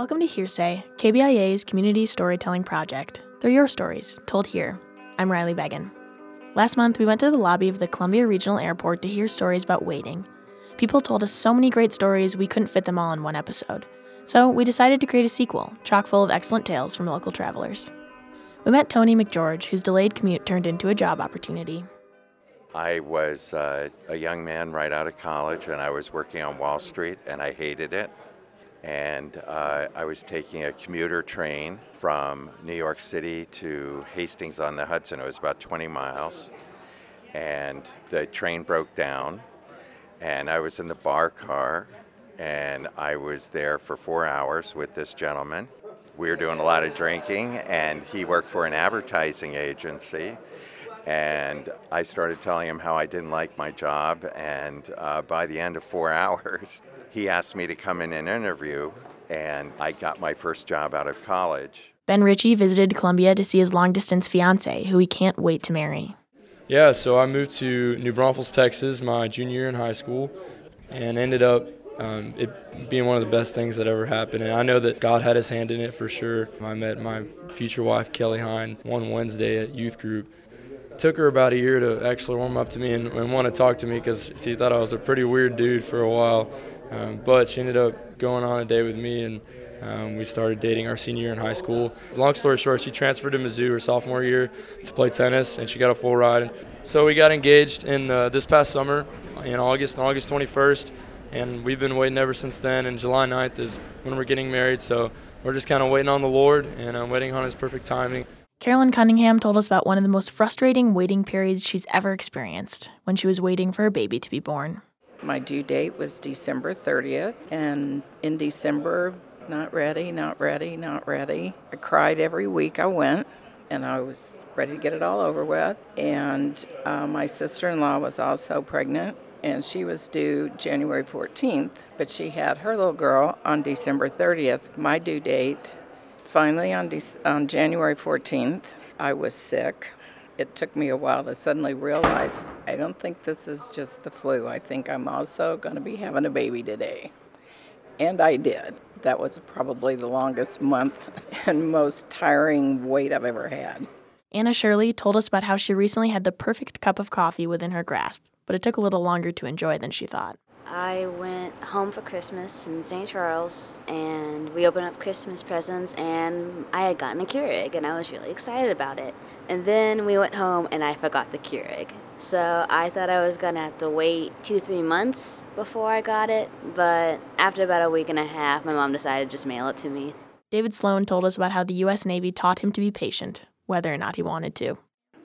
Welcome to Here Say, KBIA's community storytelling project. They're your stories, told here. I'm Riley Beggin. Last month, we went to the lobby of the Columbia Regional Airport to hear stories about waiting. People told us so many great stories, we couldn't fit them all in one episode. So we decided to create a sequel, chock full of excellent tales from local travelers. We met Tony McGeorge, whose delayed commute turned into a job opportunity. I was uh, a young man right out of college, and I was working on Wall Street, and I hated it and uh, I was taking a commuter train from New York City to Hastings on the Hudson. It was about 20 miles, and the train broke down, and I was in the bar car, and I was there for four hours with this gentleman. We were doing a lot of drinking, and he worked for an advertising agency. And I started telling him how I didn't like my job. And uh, by the end of four hours, he asked me to come in and interview, and I got my first job out of college. Ben Ritchie visited Columbia to see his long distance fiance, who he can't wait to marry. Yeah, so I moved to New Braunfels, Texas, my junior year in high school, and ended up um, it being one of the best things that ever happened. And I know that God had his hand in it for sure. I met my future wife, Kelly Hine, one Wednesday at youth group. It took her about a year to actually warm up to me and, and want to talk to me because she thought I was a pretty weird dude for a while. Um, but she ended up going on a date with me, and um, we started dating our senior year in high school. Long story short, she transferred to Mizzou her sophomore year to play tennis, and she got a full ride. So we got engaged in uh, this past summer in August, August 21st, and we've been waiting ever since then. And July 9th is when we're getting married, so we're just kind of waiting on the Lord and uh, waiting on His perfect timing. Carolyn Cunningham told us about one of the most frustrating waiting periods she's ever experienced when she was waiting for a baby to be born. My due date was December 30th, and in December, not ready, not ready, not ready. I cried every week I went, and I was ready to get it all over with. And uh, my sister in law was also pregnant, and she was due January 14th, but she had her little girl on December 30th, my due date. Finally, on, De- on January 14th, I was sick it took me a while to suddenly realize I don't think this is just the flu. I think I'm also going to be having a baby today. And I did. That was probably the longest month and most tiring wait I've ever had. Anna Shirley told us about how she recently had the perfect cup of coffee within her grasp, but it took a little longer to enjoy than she thought. I went home for Christmas in St. Charles and we opened up Christmas presents and I had gotten a Keurig and I was really excited about it. And then we went home and I forgot the Keurig. So I thought I was gonna have to wait two, three months before I got it, but after about a week and a half, my mom decided to just mail it to me. David Sloan told us about how the U.S. Navy taught him to be patient, whether or not he wanted to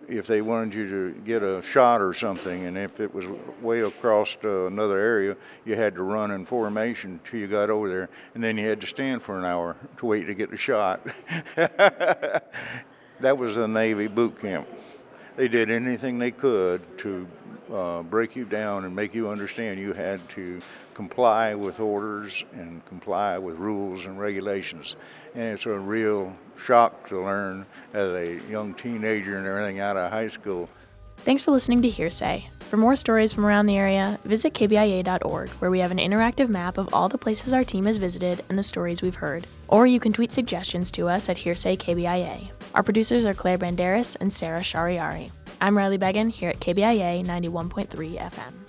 if they wanted you to get a shot or something, and if it was way across uh, another area, you had to run in formation till you got over there, and then you had to stand for an hour to wait to get the shot. that was the Navy boot camp. They did anything they could to uh, break you down and make you understand you had to comply with orders and comply with rules and regulations. And it's a real shock to learn as a young teenager and everything out of high school. Thanks for listening to Here Say. For more stories from around the area, visit kbia.org, where we have an interactive map of all the places our team has visited and the stories we've heard. Or you can tweet suggestions to us at Hearsay KBIA. Our producers are Claire Banderas and Sarah Shariari. I'm Riley Beggin here at KBIA 91.3 FM.